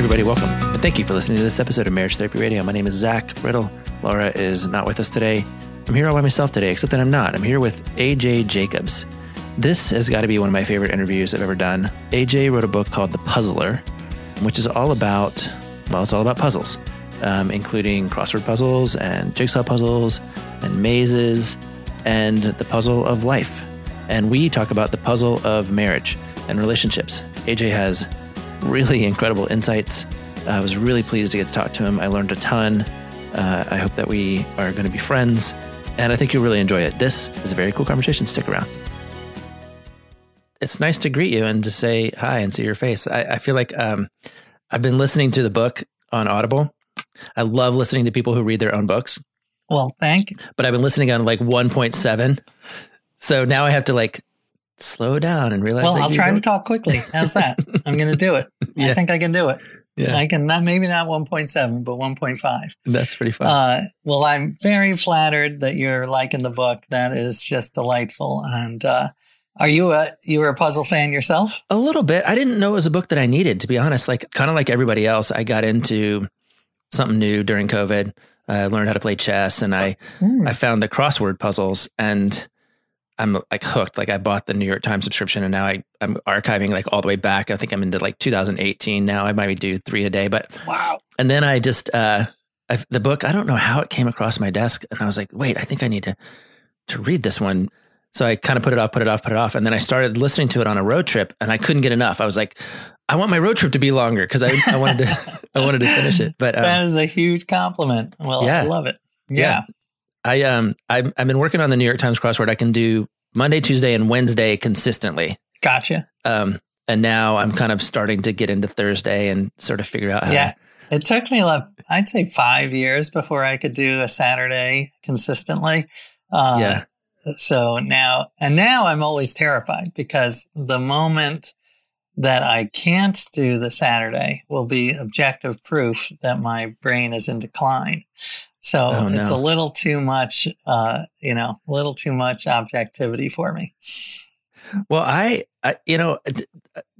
everybody, welcome. And thank you for listening to this episode of Marriage Therapy Radio. My name is Zach Brittle. Laura is not with us today. I'm here all by myself today, except that I'm not. I'm here with AJ Jacobs. This has got to be one of my favorite interviews I've ever done. AJ wrote a book called The Puzzler, which is all about, well, it's all about puzzles, um, including crossword puzzles and jigsaw puzzles and mazes and the puzzle of life. And we talk about the puzzle of marriage and relationships. AJ has really incredible insights. I was really pleased to get to talk to him. I learned a ton. Uh, I hope that we are going to be friends, and I think you'll really enjoy it. This is a very cool conversation. Stick around. It's nice to greet you and to say hi and see your face. I, I feel like um, I've been listening to the book on Audible. I love listening to people who read their own books. Well, thank you. But I've been listening on like 1.7. So now I have to like slow down and realize. Well, I'll try to talk quickly. How's that? I'm going to do it. Yeah. I think I can do it. Yeah. I can not maybe not 1.7, but 1.5. That's pretty fun. Uh, well, I'm very flattered that you're liking the book. That is just delightful. And uh, are you a you were a puzzle fan yourself? A little bit. I didn't know it was a book that I needed, to be honest. Like kind of like everybody else, I got into something new during COVID. I learned how to play chess, and I mm. I found the crossword puzzles and I'm like hooked. Like I bought the New York Times subscription and now I, I'm archiving like all the way back. I think I'm into like 2018 now. I might be do three a day, but wow. And then I just, uh, I, the book, I don't know how it came across my desk and I was like, wait, I think I need to, to read this one. So I kind of put it off, put it off, put it off. And then I started listening to it on a road trip and I couldn't get enough. I was like, I want my road trip to be longer because I, I wanted to, I wanted to finish it. But um, that is a huge compliment. Well, yeah. I love it. yeah. yeah. I um I've I've been working on the New York Times crossword. I can do Monday, Tuesday, and Wednesday consistently. Gotcha. Um, and now I'm kind of starting to get into Thursday and sort of figure out how. Yeah, to, it took me like I'd say five years before I could do a Saturday consistently. Uh, yeah. So now, and now I'm always terrified because the moment that I can't do the Saturday will be objective proof that my brain is in decline. So oh, no. it's a little too much, uh, you know, a little too much objectivity for me. Well, I, I you know,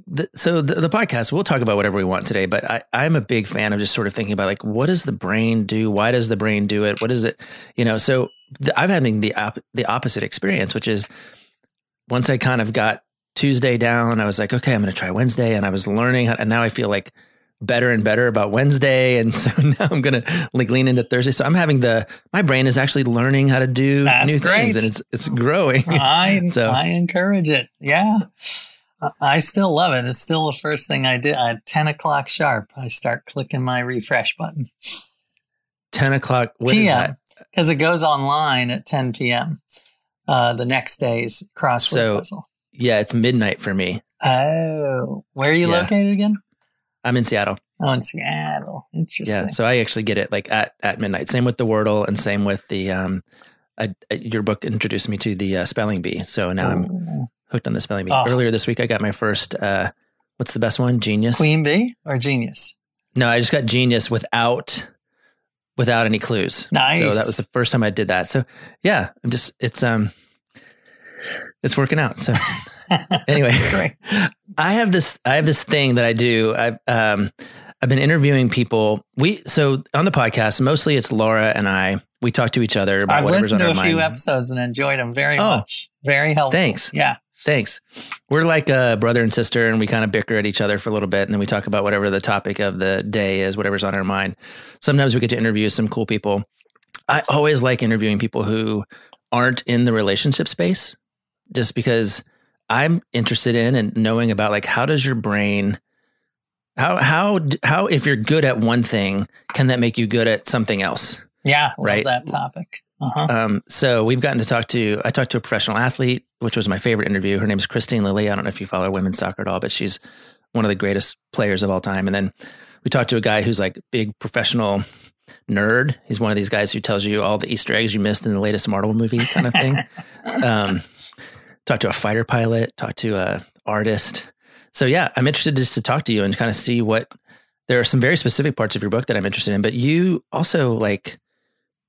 the, so the, the, podcast, we'll talk about whatever we want today, but I, I'm a big fan of just sort of thinking about like, what does the brain do? Why does the brain do it? What is it? You know, so the, I'm having the, op- the opposite experience, which is once I kind of got Tuesday down, I was like, okay, I'm going to try Wednesday. And I was learning how, and now I feel like better and better about Wednesday. And so now I'm going to like lean into Thursday. So I'm having the, my brain is actually learning how to do That's new great. things and it's, it's growing. I, so. I encourage it. Yeah. I still love it. It's still the first thing I do at 10 o'clock sharp. I start clicking my refresh button. 10 o'clock. What PM, Because it goes online at 10 p.m. Uh, the next day's crossword so, puzzle. Yeah, it's midnight for me. Oh, where are you yeah. located again? I'm in Seattle. Oh, in Seattle. Interesting. Yeah. So I actually get it like at, at midnight. Same with the Wordle and same with the, um, I, your book introduced me to the uh, spelling bee. So now I'm hooked on the spelling bee. Oh. Earlier this week, I got my first, uh, what's the best one? Genius. Queen bee or genius? No, I just got genius without, without any clues. Nice. So that was the first time I did that. So yeah, I'm just, it's, um, it's working out. So anyway, great. I have this I have this thing that I do. I've um I've been interviewing people. We so on the podcast, mostly it's Laura and I. We talk to each other about I've whatever's listened on to a few episodes and enjoyed them very oh, much. Very helpful. Thanks. Yeah. Thanks. We're like a brother and sister, and we kind of bicker at each other for a little bit, and then we talk about whatever the topic of the day is, whatever's on our mind. Sometimes we get to interview some cool people. I always like interviewing people who aren't in the relationship space, just because I'm interested in and knowing about like how does your brain how how how if you're good at one thing can that make you good at something else? Yeah, right. that topic. Uh-huh. Um, so we've gotten to talk to I talked to a professional athlete, which was my favorite interview. Her name is Kristine Lilly. I don't know if you follow women's soccer at all, but she's one of the greatest players of all time. And then we talked to a guy who's like big professional nerd. He's one of these guys who tells you all the Easter eggs you missed in the latest Marvel movie kind of thing. um, talked to a fighter pilot, talked to a artist. So yeah, I'm interested just to talk to you and kind of see what there are some very specific parts of your book that I'm interested in, but you also like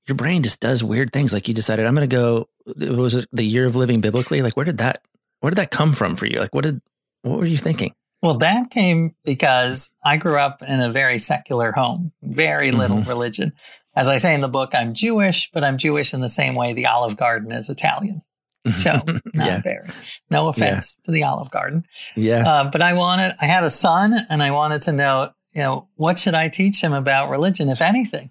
your brain just does weird things. Like you decided I'm going to go. Was it the year of living biblically? Like where did that where did that come from for you? Like what did what were you thinking? Well, that came because I grew up in a very secular home, very little Mhm. religion. As I say in the book, I'm Jewish, but I'm Jewish in the same way the Olive Garden is Italian. So, not yeah. very. No offense to the Olive Garden. Yeah. Uh, but I wanted, I had a son and I wanted to know, you know, what should I teach him about religion, if anything?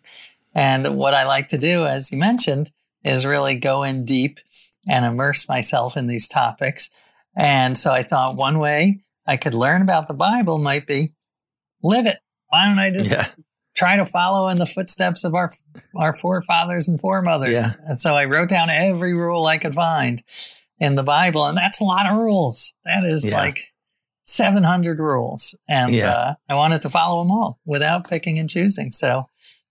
And what I like to do, as you mentioned, is really go in deep and immerse myself in these topics. And so I thought one way I could learn about the Bible might be live it. Why don't I just yeah. Try to follow in the footsteps of our our forefathers and foremothers. Yeah. And so I wrote down every rule I could find in the Bible, and that's a lot of rules. That is Yeah. like 700 rules, and Yeah. uh, I wanted to follow them all without picking and choosing. So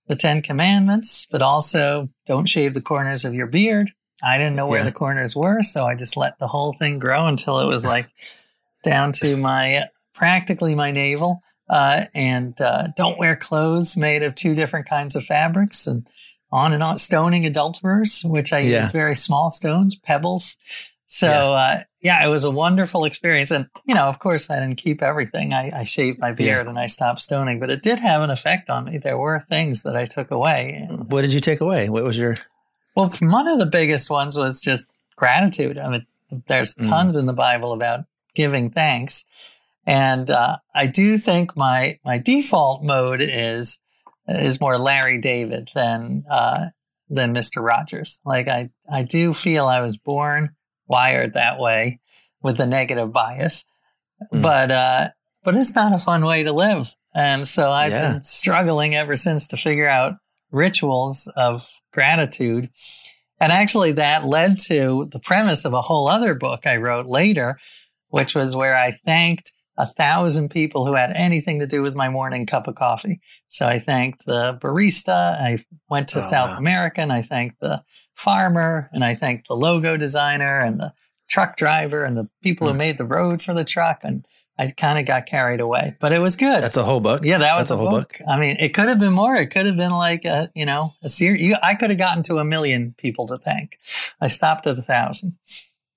the Ten Commandments, but also don't shave the corners of your beard. I didn't know where the corners were, so I just let the whole thing grow until it was like down to my practically my navel uh, and uh, don't wear clothes made of two different kinds of fabrics and on and on stoning adulterers which i Yeah. use very small stones pebbles so uh, yeah it was a wonderful experience and you know of course i didn't keep everything i, I shaved my beard and i stopped stoning but it did have an effect on me there were things that i took away What did you take away? What was your? well one of the biggest ones was just gratitude i mean there's Mm. tons in the bible about giving thanks and uh, I do think my my default mode is is more Larry David than uh, than Mister Rogers. Like I I do feel I was born wired that way with a negative bias, Mm. but uh, but it's not a fun way to live, and so I've Yeah. been struggling ever since to figure out rituals of gratitude. And actually, that led to the premise of a whole other book I wrote later, which was where I thanked a thousand people who had anything to do with my morning cup of coffee. So I thanked the barista. I went to Oh, South wow. America and I thanked the farmer and I thanked the logo designer and the truck driver and the people who Hmm. made the road for the truck. And I kind of got carried away, but it was good. That's a whole book. yeah, that was that's a whole book. I mean, it could have been more. It could have been like a, you know, a series. You, I could have gotten to a million people to thank. I stopped at a thousand.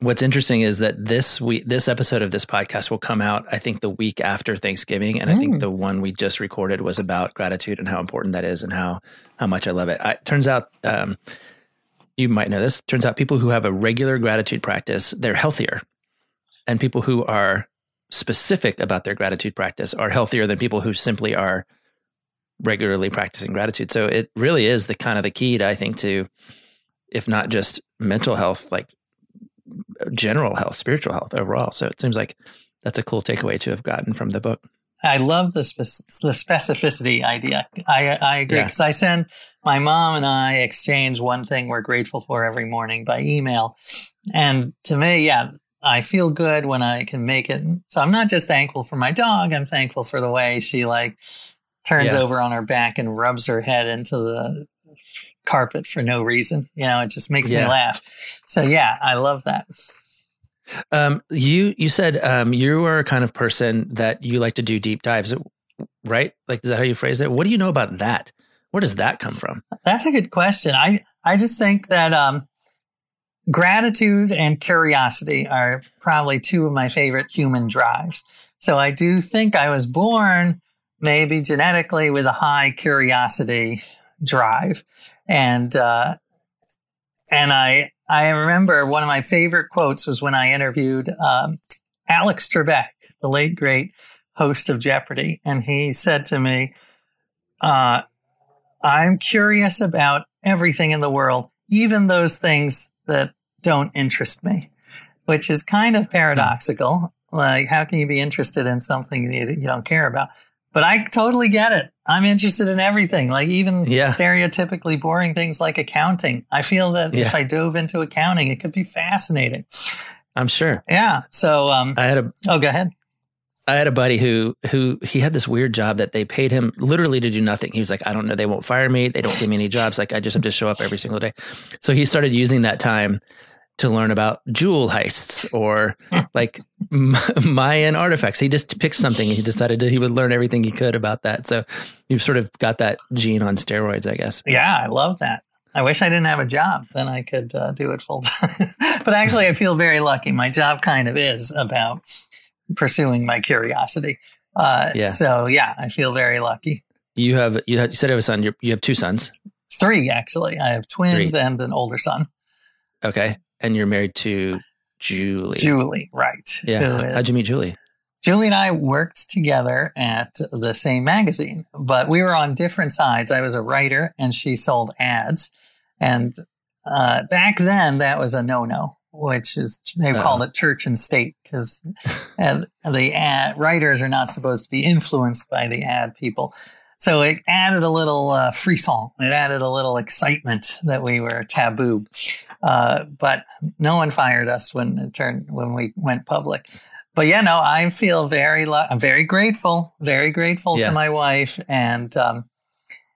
What's interesting is that this week, this episode of this podcast will come out, I think, the week after Thanksgiving, and I Mm. think the one we just recorded was about gratitude and how important that is, and how how much I love it. I, turns out, um, you might know this. Turns out, people who have a regular gratitude practice, they're healthier, and people who are specific about their gratitude practice are healthier than people who simply are regularly practicing gratitude. So it really is the kind of the key to, I think, to if not just mental health, like general health, spiritual health overall. So it seems like that's a cool takeaway to have gotten from the book. I love the spec- the specificity idea. I I agree Yeah. because I send my mom and I exchange one thing we're grateful for every morning by email, and to me, yeah, I feel good when I can make it. So I'm not just thankful for my dog. I'm thankful for the way she like turns Yeah. over on her back and rubs her head into the carpet for no reason. You know, it just makes Yeah. me laugh. So yeah, I love that. Um, you you said um, you are a kind of person that you like to do deep dives, right? Like, is that how you phrased it? What do you know about that? Where does that come from? That's a good question. I I just think that um, gratitude and curiosity are probably two of my favorite human drives. So I do think I was born maybe genetically with a high curiosity drive, and uh, and I I remember one of my favorite quotes was when I interviewed um, Alex Trebek, the late great host of Jeopardy, and he said to me. Uh, I'm curious about everything in the world, even those things that don't interest me, which is kind of paradoxical. Like, how can you be interested in something you, you don't care about? But I totally get it. I'm interested in everything, like even Yeah. stereotypically boring things like accounting. I feel that if I dove into accounting, it could be fascinating. I'm sure. Yeah. So, um, I had a oh, go ahead. I had a buddy who who he had this weird job that they paid him literally to do nothing. He was like, I don't know, they won't fire me. They don't give me any jobs. Like I just have to show up every single day. So he started using that time to learn about jewel heists or like Mayan artifacts. He just picked something. and He decided that he would learn everything he could about that. So you've sort of got that gene on steroids, I guess. Yeah, I love that. I wish I didn't have a job. Then I could uh, do it full time. but actually, I feel very lucky. My job kind of is about pursuing my curiosity. Uh, Yeah. So yeah, I feel very lucky. You have you, had, you said you have a son. You're, you have two sons. Three actually. I have twins Three. and an older son, Okay, and you're married to Julie. Julie. Right. Yeah. is- How'd you meet Julie? Julie and I worked together at the same magazine, but we were on different sides. I was a writer and she sold ads. And uh, back then, that was a no no, which is, they Uh-oh. called it church and state because the ad, writers are not supposed to be influenced by the ad people. So it added a little uh, frisson. It added a little excitement that we were taboo. Uh, but no one fired us when it turned when we went public. But yeah, no, I feel very, lu- I'm very grateful, very grateful Yeah. to my wife, and um,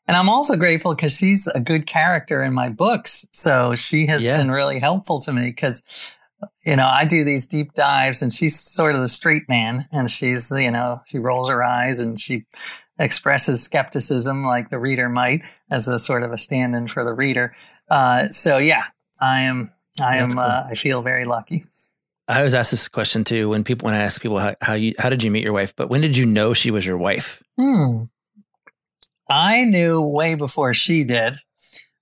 and I'm also grateful because she's a good character in my books. So she has Yeah. been really helpful to me because you know I do these deep dives, and she's sort of the straight man, and she's you know she rolls her eyes and she expresses skepticism like the reader might as a sort of a stand-in for the reader. Uh, so yeah, I am. I That's am. cool. Uh, I feel very lucky. I always ask this question too when people when I ask people how, how you how did you meet your wife, but when did you know she was your wife? Hmm. I knew way before she did.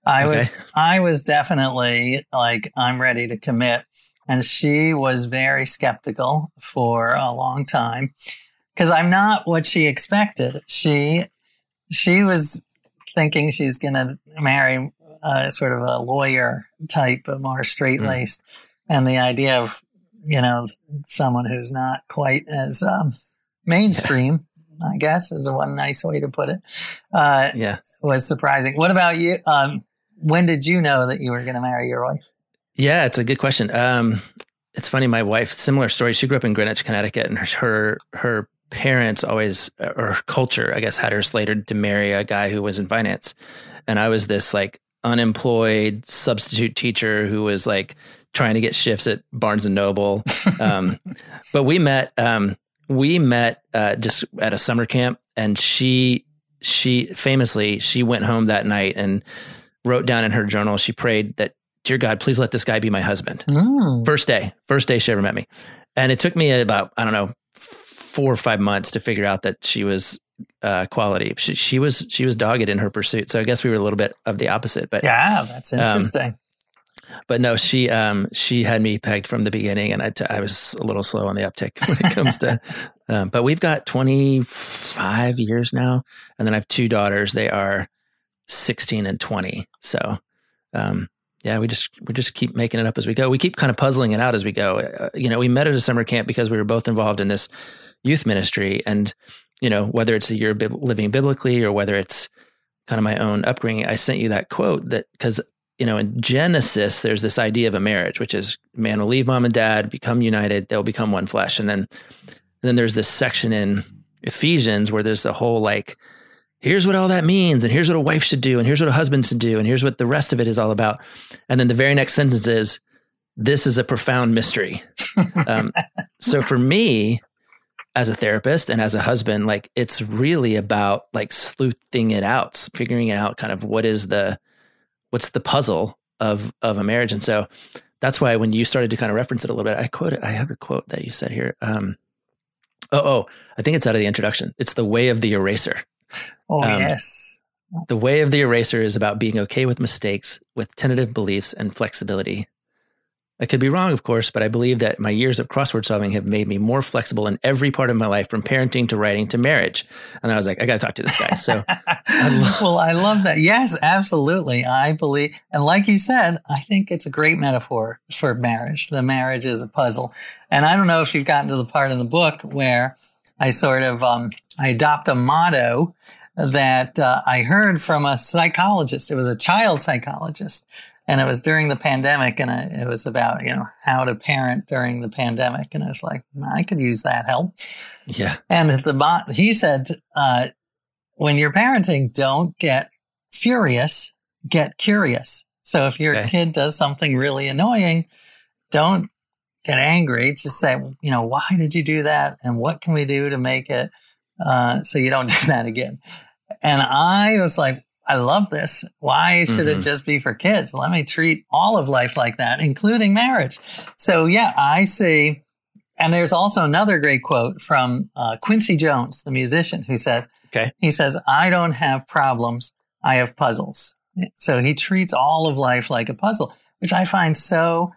I was I was definitely like I'm ready to commit and she was very skeptical for a long time cuz I'm not what she expected. She she was thinking she was going to marry uh, sort of a lawyer type, but more straight laced, and the idea of you know someone who's not quite as um, mainstream, I guess, is a one nice way to put it, uh, Yeah. was surprising. What about you? Um, when did you know that you were going to marry your wife? Yeah, it's a good question. Um, it's funny. My wife, similar story. She grew up in Greenwich, Connecticut, and her her, her parents always, or culture, I guess, had her slated to marry a guy who was in finance, and I was this like unemployed substitute teacher who was like trying to get shifts at Barnes and Noble. Um, but we met. Um, we met uh, just at a summer camp, and she she famously she went home that night and wrote down in her journal she prayed that dear god please let this guy be my husband Mm. first day first day she ever met me and it took me about i don't know four or five months to figure out that she was uh, quality. She, she was she was dogged in her pursuit. So i guess we were a little bit of the opposite but Yeah, that's Um, interesting. but no she um she had me pegged from the beginning and i, t- I was a little slow on the uptick when it comes to um, but we've got 25 years now and then i have two daughters. They are 16 and 20 so um yeah we just we just keep making it up as we go. We keep kind of puzzling it out as we go. Uh, you know we met at a summer camp because we were both involved in this youth ministry. And you know whether it's a year of living biblically or whether it's kind of my own upbringing i sent you that quote that because you know in genesis there's this idea of a marriage which is man will leave mom and dad become united they'll become one flesh. And then and then there's this section in ephesians where there's the whole like here's what all that means and here's what a wife should do and here's what a husband should do and here's what the rest of it is all about. And then the very next sentence is this is a profound mystery. Um, so for me as a therapist and as a husband like it's really about like sleuthing it out figuring it out kind of what is the what's the puzzle of of a marriage and so that's why when you started to kind of reference it a little bit i quoted i have a quote that you said here um oh oh i think it's out of the introduction it's the way of the eraser Oh um, yes. the way of the eraser is about being okay with mistakes, with tentative beliefs and flexibility. I could be wrong, of course, but I believe that my years of crossword solving have made me more flexible in every part of my life, from parenting to writing to marriage. And then I was like, I got to talk to this guy. So, love- well, I love that. Yes, absolutely. I believe, and like you said, I think it's a great metaphor for marriage. The marriage is a puzzle. And I don't know if you've gotten to the part in the book where I sort of, um, I adopt a motto that uh, I heard from a psychologist. It was a child psychologist. And it was during the pandemic, and I, it was about you know how to parent during the pandemic. And I was like, I could use that help. yeah, And the bot, he said, uh, when you're parenting, don't get furious, get curious. So if your Okay. kid does something really annoying, don't get angry. Just say, you know, why did you do that? And what can we do to make it uh, so you don't do that again? And I was like, I love this. Why should it Mhm. just be for kids? Let me treat all of life like that, including marriage. So yeah, I see and there's also another great quote from uh, Quincy Jones, the musician, who says, Okay. He says, I don't have problems. I have puzzles. So he treats all of life like a puzzle, which I find so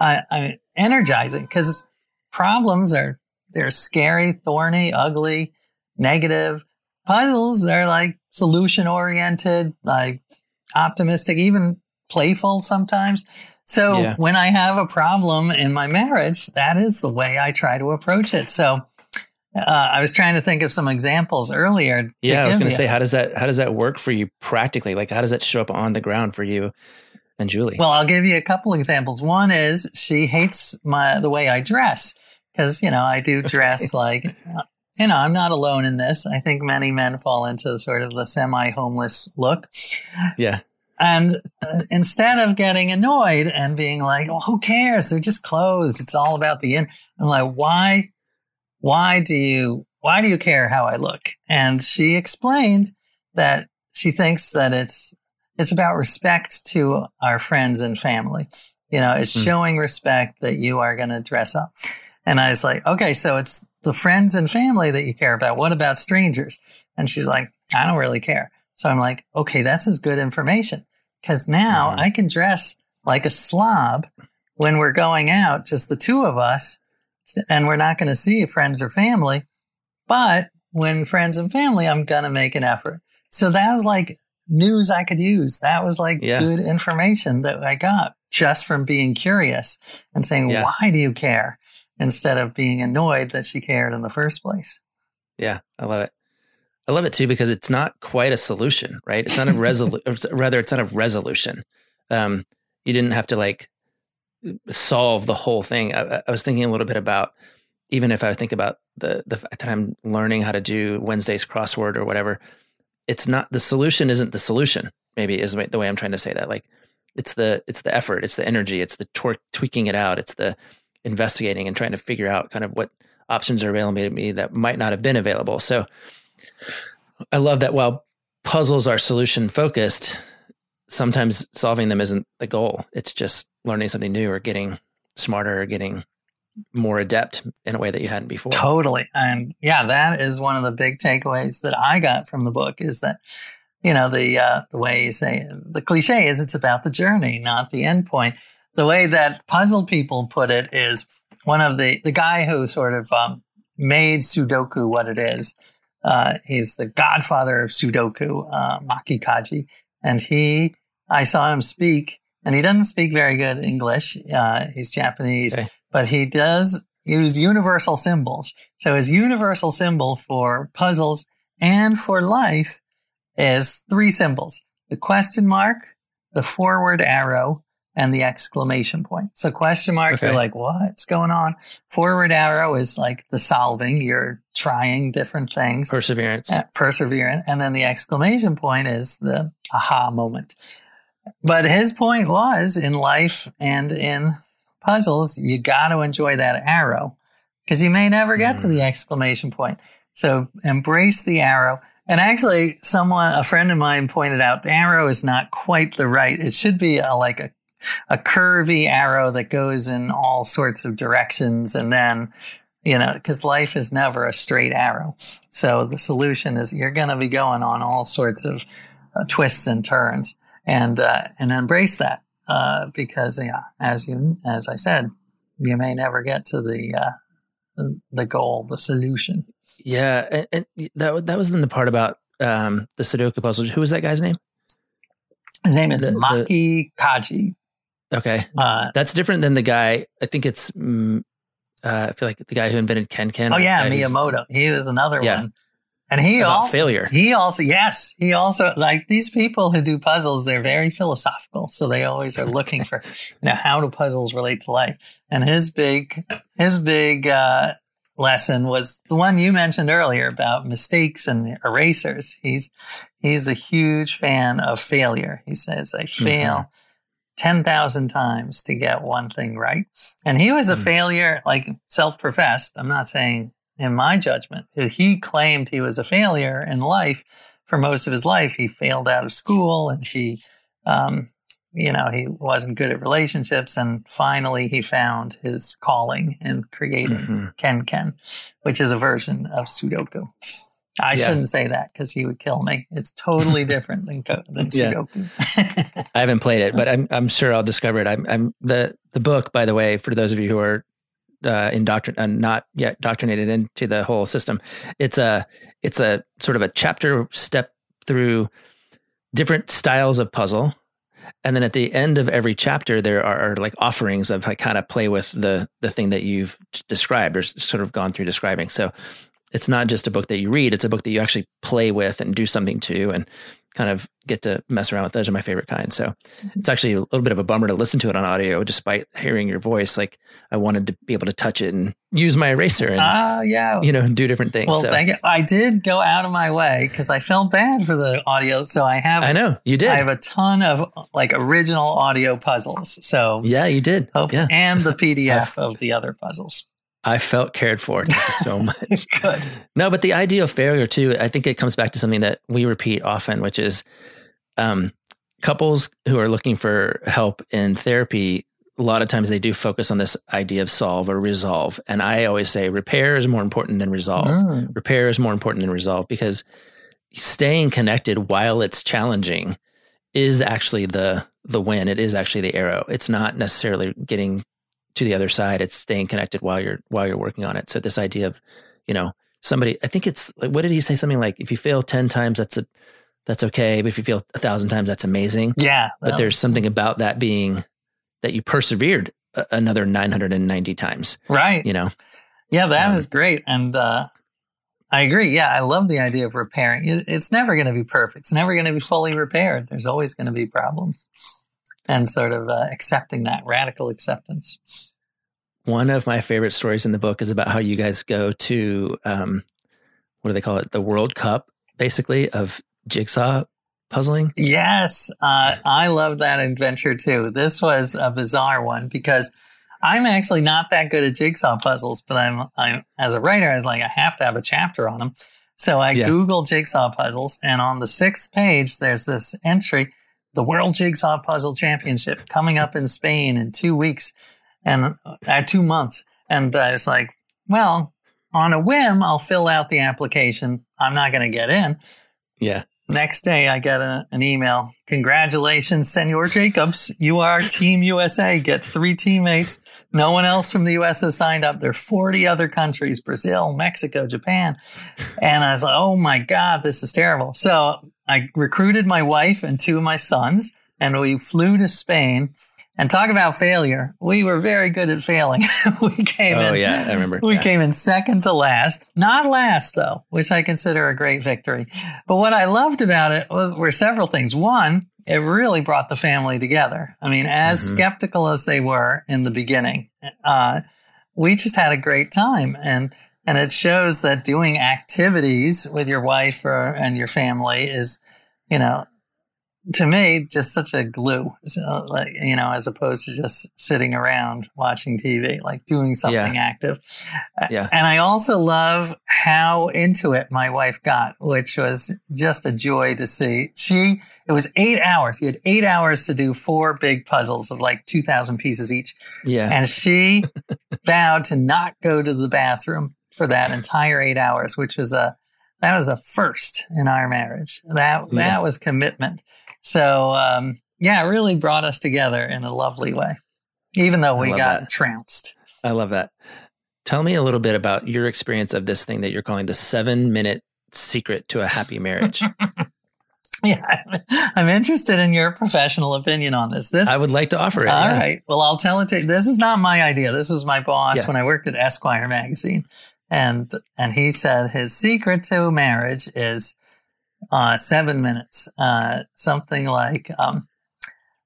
uh, I mean, energizing because problems are, they're scary, thorny, ugly, negative. Puzzles are like solution oriented, like optimistic, even playful sometimes. So Yeah. when I have a problem in my marriage, that is the way I try to approach it. So uh, I was trying to think of some examples earlier. to Yeah, I was going to say, how does that how does that work for you practically? Like, how does that show up on the ground for you and Julie? Well, I'll give you a couple examples. One is she hates my the way I dress because you know I do dress like you know I'm not alone in this. I think many men fall into sort of the semi-homeless look. yeah, And uh, instead of getting annoyed and being like, "Well, who cares? They're just clothes. It's all about the in." I'm like, "Why? Why do you? Why do you care how I look?" And she explained that she thinks that it's it's about respect to our friends and family. You know, it's Hmm. showing respect that you are going to dress up. And I was like, "Okay, so it's the friends and family that you care about. What about strangers?" And she's like, "I don't really care." So I'm like, "Okay, that's as good information." because now Mhm. I can dress like a slob when we're going out, just the two of us, and we're not going to see friends or family. But when friends and family, I'm going to make an effort. So that was like news I could use. That was like Yeah. good information that I got just from being curious and saying, Yeah. why do you care? Instead of being annoyed that she cared in the first place. yeah, I love it. I love it too because it's not quite a solution, right? It's not a resolution. rather, it's not a resolution. Um, you didn't have to like solve the whole thing. I, I was thinking a little bit about even if I think about the the fact that I'm learning how to do Wednesday's crossword or whatever. It's not the solution. Isn't the solution? Maybe is the way- I'm trying to say that. Like it's the it's the effort, it's the energy, it's the tor- tweaking it out, it's the investigating and trying to figure out kind of what options are available to me that might not have been available. So I love that while puzzles are solution focused, sometimes solving them isn't the goal. It's just learning something new or getting smarter or getting more adept in a way that you hadn't before. Totally. And yeah, that is one of the big takeaways that I got from the book is that, you know, the, uh, the way you say the cliche is it's about the journey, not the end point. The way that puzzle people put it is one of the, the guy who sort of, um, made Sudoku what it is. Uh, he's the godfather of Sudoku, uh, Maki Kaji. And he, I saw him speak and he doesn't speak very good English. Uh, he's Japanese, Okay. but he does use universal symbols. So his universal symbol for puzzles and for life is three symbols: the question mark, the forward arrow, and the exclamation point. So question mark, Okay. you're like, what's going on? Forward arrow is like the solving. You're trying different things Perseverance. uh, perseverant. And then the exclamation point is the aha moment. But his point was in life and in puzzles, you got to enjoy that arrow because you may never get to the exclamation point. So embrace the arrow. And actually, someone, a friend of mine pointed out the arrow is not quite the right. It should be a, like a, a curvy arrow that goes in all sorts of directions. And then, you know, because life is never a straight arrow. So the solution is you're going to be going on all sorts of uh, twists and turns, and uh, and embrace that uh, because yeah, as you as I said, you may never get to the uh, the goal, the solution. Yeah, and, and that that was then the part about um, the Sudoku puzzle. Who was that guy's name? His name is The- the- Maki Kaji. Okay, Uh, that's different than the guy. I think it's. mm, Uh, I feel like the guy who invented Ken Ken. oh yeah, Miyamoto. He was another Yeah. one. And he about also failure. He also, yes, he also like these people who do puzzles. They're very philosophical, so they always are looking for, you know, how do puzzles relate to life? And his big, his big uh, lesson was the one you mentioned earlier about mistakes and erasers. He's he's a huge fan of failure. He says, "I fail." 10,000 times to get one thing right. And he was a Mm. failure, like self professed. I'm not saying in my judgment. He claimed he was a failure in life for most of his life. He failed out of school and he, um, you know, he wasn't good at relationships. And finally, he found his calling in creating Mm-hmm. Ken Ken, which is a version of Sudoku. I Yeah. shouldn't say that because he would kill me. It's totally different than, than Yeah. Sudoku. I haven't played it, but I'm I'm sure I'll discover it. I'm, I'm the the book, by the way, for those of you who are uh, indoctrin- uh, not yet indoctrinated into the whole system. It's a it's a sort of a chapter step through different styles of puzzle, and then at the end of every chapter, there are, like offerings of like kind of play with the the thing that you've described or sort of gone through describing. So it's not just a book that you read; it's a book that you actually play with and do something to, and kind of get to mess around with. Those are my favorite kind. So it's actually a little bit of a bummer to listen to it on audio, despite hearing your voice. Like I wanted to be able to touch it and use my eraser and Ah, yeah. you know do different things. Well, so thank you. I did go out of my way because I felt bad for the audio. So I have I know you did. I have a ton of like original audio puzzles. So yeah, you did. hope- Yeah, and the PDF of the other puzzles. I felt cared for. So much. Good. No, but the idea of failure too, I think it comes back to something that we repeat often, which is um, couples who are looking for help in therapy. A lot of times they do focus on this idea of solve or resolve. And I always say repair is more important than resolve. Mm. Repair is more important than resolve because staying connected while it's challenging is actually the the win. It is actually the arrow. It's not necessarily getting to the other side. It's staying connected while you're while you're working on it. So this idea of, you know, somebody I think it's like what did he say? Something like if you fail ten times, that's a that's okay. But if you fail a thousand times, that's amazing. Yeah. But there's something about that being that you persevered another 990 times, right. you know? Yeah, that is Um, great. And uh, I agree. Yeah, I love the idea of repairing. It, it's never going to be perfect. It's never going to be fully repaired. There's always going to be problems. And sort of uh, accepting that radical acceptance. One of my favorite stories in the book is about how you guys go to um, what do they call it? The World Cup, basically, of jigsaw puzzling. Yes, uh, I love that adventure too. This was a bizarre one because I'm actually not that good at jigsaw puzzles, but I'm, I'm as a writer, I was like, I have to have a chapter on them. So I Yeah. Googled jigsaw puzzles, and on the sixth page, there's this entry: the World Jigsaw Puzzle Championship coming up in Spain in two weeks, and uh, two months. And I was like, well, on a whim, I'll fill out the application. I'm not going to get in. Yeah. Next day, I get a, an email. Congratulations, Senor Jacobs. You are Team USA. Get three teammates. No one else from the US has signed up. There are 40 other countries Brazil, Mexico, Japan. And I was like, oh my God, this is terrible. So I recruited my wife and two of my sons, and we flew to Spain. And talk about failure. We were very good at failing. we came Oh, in. yeah. I remember. We Yeah. came in second to last, not last though, which I consider a great victory. But what I loved about it were several things. One, it really brought the family together. I mean, as Mhm. skeptical as they were in the beginning, uh, we just had a great time, and and it shows that doing activities with your wife or and your family is, you know. To me, just such a glue, so, uh, like you know, as opposed to just sitting around watching TV, like doing something active. Yeah. And I also love how into it my wife got, which was just a joy to see. She, it was eight hours. You had eight hours to do four big puzzles of like 2,000 pieces each. Yeah. And she vowed to not go to the bathroom for that entire eight hours, which was a, that was a first in our marriage. That, that Yeah. was commitment. So, um, yeah, it really brought us together in a lovely way, even though we got that. trounced. I love that. Tell me a little bit about your experience of this thing that you're calling the seven minute secret to a happy marriage. Yeah, I'm interested in your professional opinion on this. This, I would like to offer it. all yeah. right. Well, I'll tell it to you. This is not my idea. This was my boss Yeah. when I worked at Esquire magazine, and and he said his secret to marriage is uh, seven minutes. Uh, something like um,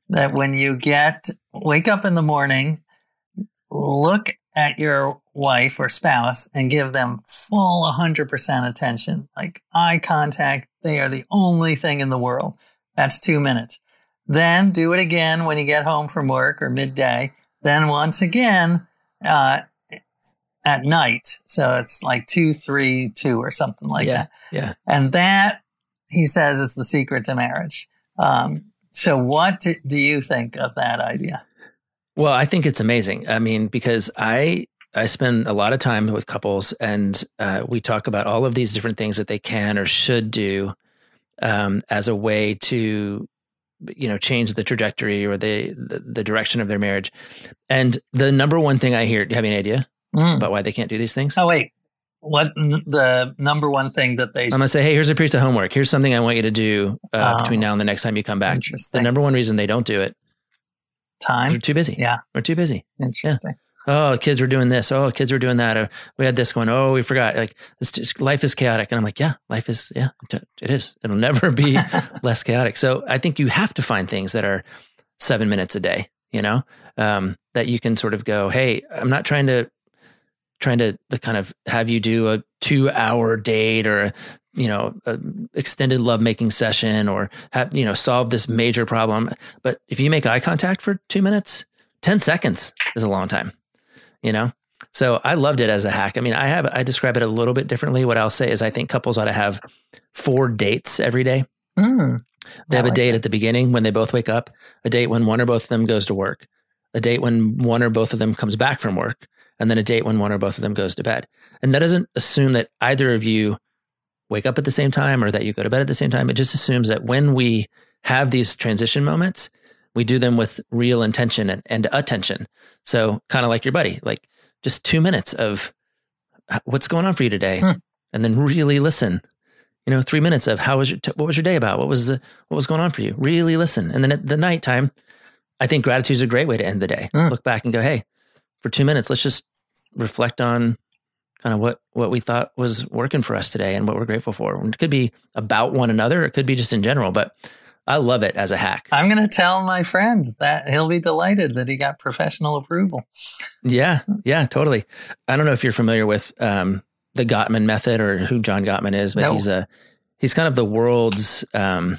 that when you get wake up in the morning, look at your wife or spouse and give them full 100% attention, like eye contact. They are the only thing in the world. That's two minutes. Then do it again when you get home from work or midday. Then once again uh, at night. So it's like two, three, two, or something like Yeah, that. yeah. And that, he says, is the secret to marriage. Um, So, what do, you think of that idea? Well, I think it's amazing. I mean, because I I spend a lot of time with couples, and uh, we talk about all of these different things that they can or should do um, as a way to, you know, change the trajectory or the, the, the direction of their marriage. And the number one thing I hear, do you have any idea Mm. about why they can't do these things? Oh, wait. What n- the number one thing that they I'm gonna say, hey, here's a piece of homework. Here's something I want you to do uh, Oh. between now and the next time you come back. The number one reason they don't do it, time they're too busy. Yeah. We're too busy. Interesting. oh, kids were doing this. Oh, kids were doing that. Or we had this going. Oh, we forgot. Like it's just life is chaotic. And I'm like, yeah, life is, yeah, it- it is. It'll never be less chaotic. So I think you have to find things that are seven minutes a day, you know, um, that you can sort of go, Hey, I'm not trying to, trying to kind of have you do a two hour date or, you know, a extended lovemaking session or have, you know, solve this major problem. But if you make eye contact for two minutes, 10 seconds is a long time, you know? So I loved it as a hack. I mean, I have, I describe it a little bit differently. What I'll say is I think couples ought to have four dates every day. Mm. They have a date that. at the beginning when they both wake up, a date when one or both of them goes to work, a date when one or both of them comes back from work, and then a date when one or both of them goes to bed. And that doesn't assume that either of you wake up at the same time or that you go to bed at the same time. It just assumes that when we have these transition moments, we do them with real intention and, and attention. So, kind of like your buddy, like just two minutes of what's going on for you today, Hmm. and then really listen. You know, three minutes of how was your what was your day about? What was the what was going on for you? Really listen, and then at the nighttime, I think gratitude is a great way to end the day. Hmm. Look back and go, hey, for two minutes, let's just reflect on kind of what what we thought was working for us today and what we're grateful for. And it could be about one another, it could be just in general, but I love it as a hack. I'm going to tell my friend that he'll be delighted that he got professional approval. Yeah, yeah, totally. I don't know if you're familiar with um, the Gottman method or who John Gottman is, but No. he's a he's kind of the world's um,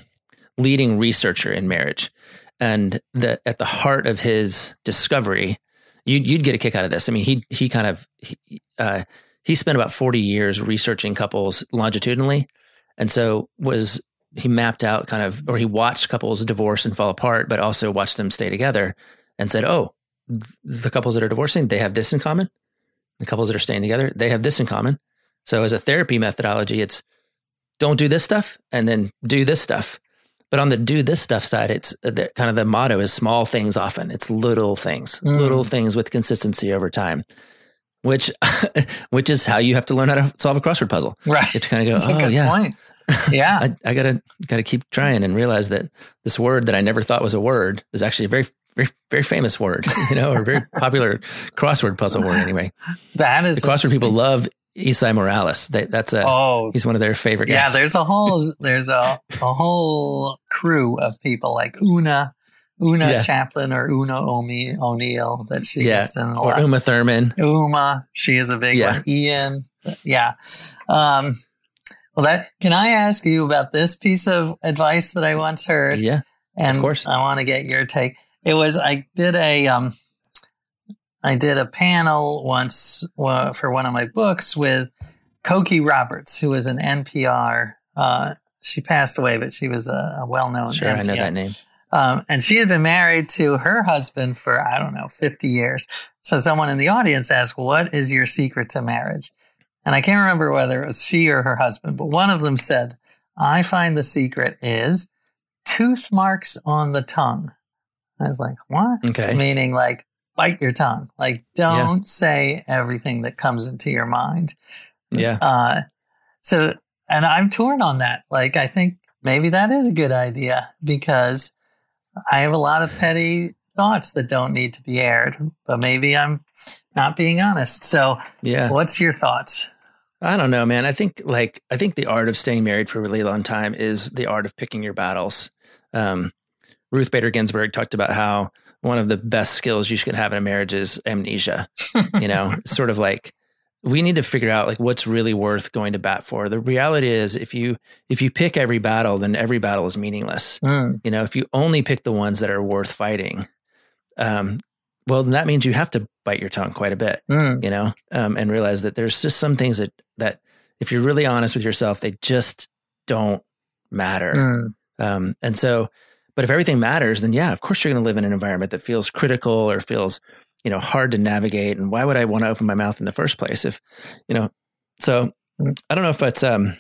leading researcher in marriage, and the at the heart of his discovery, you'd you'd get a kick out of this. I mean, he he kind of he, uh, he spent about forty years researching couples longitudinally, and so was he mapped out kind of or he watched couples divorce and fall apart, but also watched them stay together, and said, oh the couples that are divorcing, they have this in common. The couples that are staying together, they have this in common. So as a therapy methodology, it's don't do this stuff and then do this stuff. But on the do this stuff side, it's uh, the, kind of the motto is small things often. It's little things, Mm. little things with consistency over time, which which is how you have to learn how to solve a crossword puzzle. Right. You have to kind of go, oh yeah, point. Yeah. I, I gotta gotta keep trying and realize that this word that I never thought was a word is actually a very very very famous word, you know, or very popular crossword puzzle word. Anyway, that is the crossword people love Esai Morales. They, that's a Oh, he's one of their favorite guys. yeah. There's a whole there's a, a whole crew of people like Oona, Oona Yeah. Chaplin or Oona Omi O'Neill that she Yeah. gets in a lot. or. Uma Thurman. Uma, she is a big Yeah. one. Ian, yeah. Um, well, that can I ask you about this piece of advice that I once heard? Yeah, and course. I want to get your take. It was I did a um, I did a panel once uh, for one of my books with Cokie Roberts, who was an NPR. Uh, she passed away, but she was a, a well-known. sure, I know that name. Um, and she had been married to her husband for, I don't know, 50 years. So someone in the audience asked, What is your secret to marriage? And I can't remember whether it was she or her husband, but one of them said, I find the secret is tooth marks on the tongue. I was like, What? Okay, Meaning, like, bite your tongue. Like, don't say everything that comes into your mind. yeah, Uh, so, and I'm torn on that. Like, I think maybe that is a good idea because I have a lot of petty thoughts that don't need to be aired, but maybe I'm not being honest. So, yeah. what's your thoughts? I don't know, man. I think like I think the art of staying married for a really long time is the art of picking your battles. Um, Ruth Bader Ginsburg talked about how one of the best skills you should have in a marriage is amnesia. you know, sort of like we need to figure out like what's really worth going to bat for. The reality is if you if you pick every battle, then every battle is meaningless. Mm, You know, if you only pick the ones that are worth fighting, um, well, then that means you have to bite your tongue quite a bit mm, you know, um, and realize that there's just some things that that if you're really honest with yourself, they just don't matter. mm. Um, and so, But if everything matters, then yeah, of course you're going to live in an environment that feels critical or feels, you know, hard to navigate. And why would I want to open my mouth in the first place if, you know, so mm. I don't know if it's, um,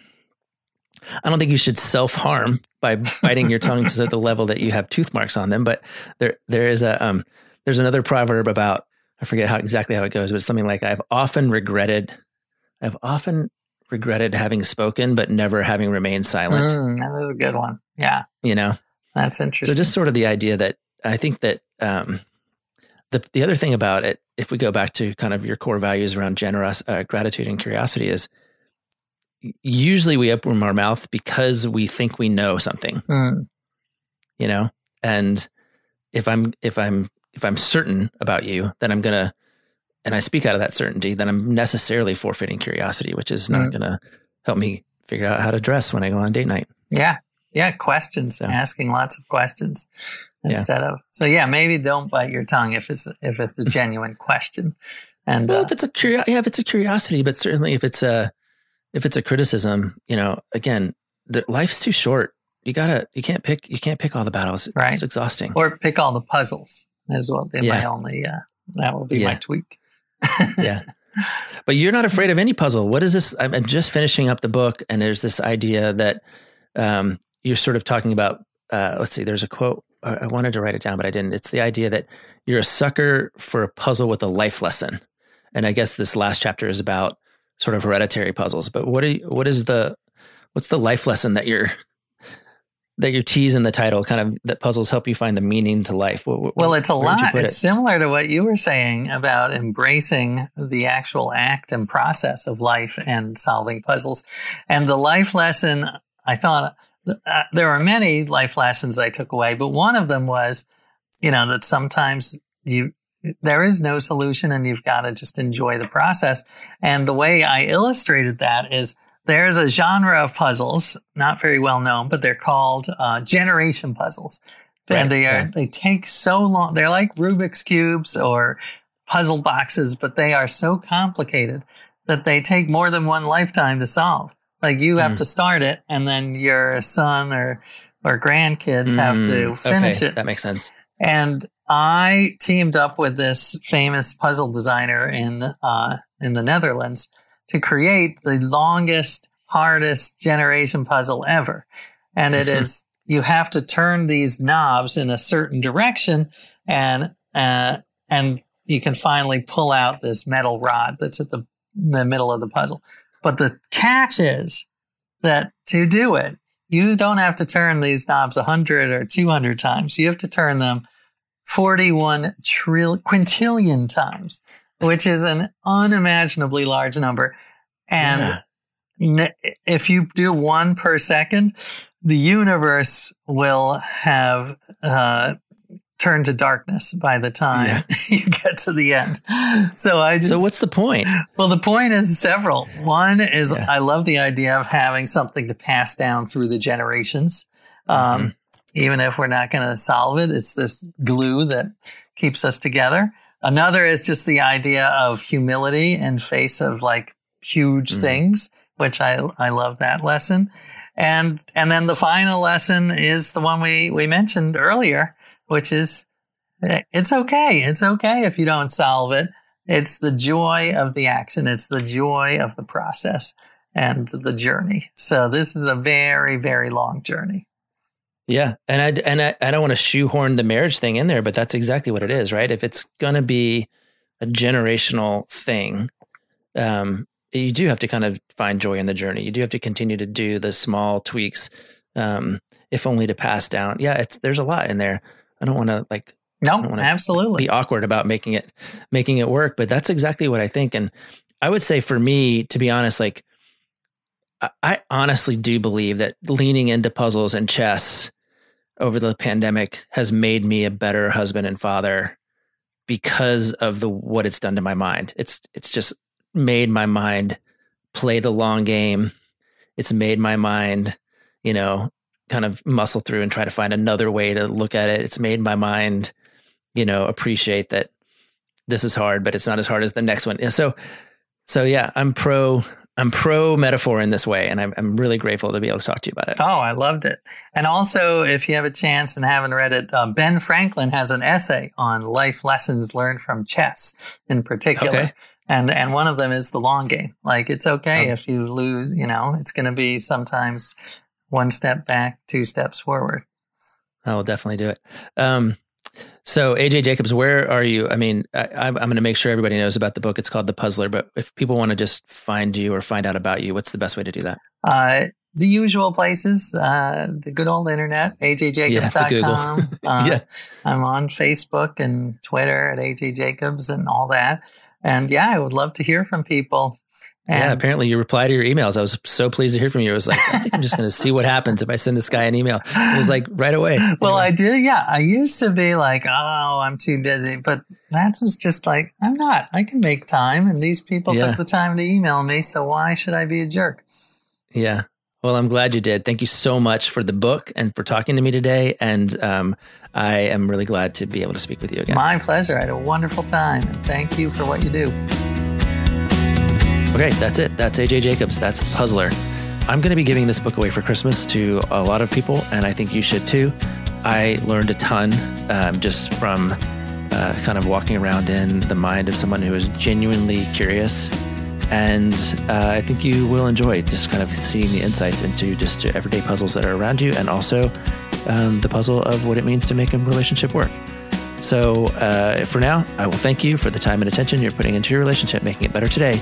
I don't think you should self harm by biting your tongue to the level that you have tooth marks on them. But there, there is a, um, there's another proverb about, I forget how exactly how it goes, but something like I've often regretted, I've often regretted having spoken, but never having remained silent. Mm, that was a good one. Yeah. You know, that's interesting. So just sort of the idea that I think that um, the the other thing about it, if we go back to kind of your core values around generous uh, gratitude and curiosity, is usually we open our mouth because we think we know something. Mm. You know, and if I'm if I'm if I'm certain about you, then I'm gonna and I speak out of that certainty, then I'm necessarily forfeiting curiosity, which is not mm. gonna help me figure out how to dress when I go on date night. Yeah. Yeah, questions, so. asking lots of questions instead yeah. of so yeah, maybe don't bite your tongue if it's if it's a genuine question. And well, uh, if it's a curio- yeah, if it's a curiosity, but certainly if it's a if it's a criticism, you know, again, the, life's too short. You gotta you can't pick you can't pick all the battles. Right, It's right. exhausting. Or pick all the puzzles as well. They yeah. my only uh, that will be yeah. my tweak. yeah. But you're not afraid of any puzzle. What is this? I'm just finishing up the book, and there's this idea that um, you're sort of talking about. Uh, let's see. There's a quote. I wanted to write it down, but I didn't. It's the idea that you're a sucker for a puzzle with a life lesson, and I guess this last chapter is about sort of hereditary puzzles. But what are you, what is the what's the life lesson that you're that your tease in the title kind of that puzzles help you find the meaning to life? What, well, it's a lot. It's it? similar to what you were saying about embracing the actual act and process of life and solving puzzles. And the life lesson, I thought uh, there are many life lessons I took away, but one of them was, you know, that sometimes you, there is no solution and you've got to just enjoy the process. And the way I illustrated that is there's a genre of puzzles, not very well known, but they're called uh, generation puzzles. Right, and they are, they take so long. They're like Rubik's cubes or puzzle boxes, but they are so complicated that they take more than one lifetime to solve. Like you have mm. to start it and then your son or, or grandkids mm. have to mm, finish okay. it. That makes sense. And I teamed up with this famous puzzle designer in, uh, in the Netherlands to create the longest, hardest generation puzzle ever. And it mm-hmm. is, you have to turn these knobs in a certain direction and, uh, and you can finally pull out this metal rod that's at the, the middle of the puzzle. But the catch is that to do it, you don't have to turn these knobs 100 or 200 times. You have to turn them 41 trillion, quintillion times, which is an unimaginably large number. And yeah. if you do one per second, the universe will have uh, turn to darkness by the time yeah. you get to the end. So I just, So what's the point? Well, the point is several. One is yeah. I love the idea of having something to pass down through the generations. Um, mm-hmm. even if we're not going to solve it, it's this glue that keeps us together. Another is just the idea of humility in face of like huge mm-hmm. things, which I I love that lesson. And and then the final lesson is the one we we mentioned earlier, which is eh, it's okay. It's okay if you don't solve it. It's the joy of the action. It's the joy of the process and the journey. So this is a very, very long journey. Yeah. And I, and I, I don't want to shoehorn the marriage thing in there, but that's exactly what it is, right? If it's going to be a generational thing, um, you do have to kind of find joy in the journey. You do have to continue to do the small tweaks, um, if only to pass down. Yeah, it's there's a lot in there. I don't want to like no, absolutely be awkward about making it making it work, but that's exactly what I think. And I would say for me, to be honest, like I, I honestly do believe that leaning into puzzles and chess over the pandemic has made me a better husband and father because of the what it's done to my mind. It's it's just made my mind play the long game. It's made my mind, you know, kind of muscle through and try to find another way to look at it. It's made my mind, you know, appreciate that this is hard, but it's not as hard as the next one. So, so yeah, I'm pro I'm pro metaphor in this way, and I'm, I'm really grateful to be able to talk to you about it. Oh, I loved it. And also, if you have a chance and haven't read it, uh, Ben Franklin has an essay on life lessons learned from chess in particular. Okay. And and one of them is the long game. Like it's okay Oh. if you lose, you know, it's going to be sometimes one step back, two steps forward. I will definitely do it. Um, so AJ Jacobs, where are you? I mean, I, I'm, I'm going to make sure everybody knows about the book. It's called The Puzzler. But if people want to just find you or find out about you, what's the best way to do that? Uh, the usual places, uh, the good old internet, ajjacobs.com. uh, Yeah. I'm on Facebook and Twitter at AJ Jacobs and all that. And yeah, I would love to hear from people. And yeah, apparently you reply to your emails. I was so pleased to hear from you. I was like, I think I'm just going to see what happens if I send this guy an email. It was like right away. well, I did. Yeah. I used to be like, oh, I'm too busy. But that was just like, I'm not. I can make time. And these people Yeah. took the time to email me. So why should I be a jerk? Yeah. Well, I'm glad you did. Thank you so much for the book and for talking to me today. And um, I am really glad to be able to speak with you again. My pleasure. I had a wonderful time. And thank you for what you do. Okay, that's it. That's AJ Jacobs. That's the Puzzler. I'm going to be giving this book away for Christmas to a lot of people, and I think you should too. I learned a ton um, just from uh, kind of walking around in the mind of someone who is genuinely curious. And uh, I think you will enjoy just kind of seeing the insights into just everyday puzzles that are around you and also um, the puzzle of what it means to make a relationship work. So uh, for now, I will thank you for the time and attention you're putting into your relationship, making it better today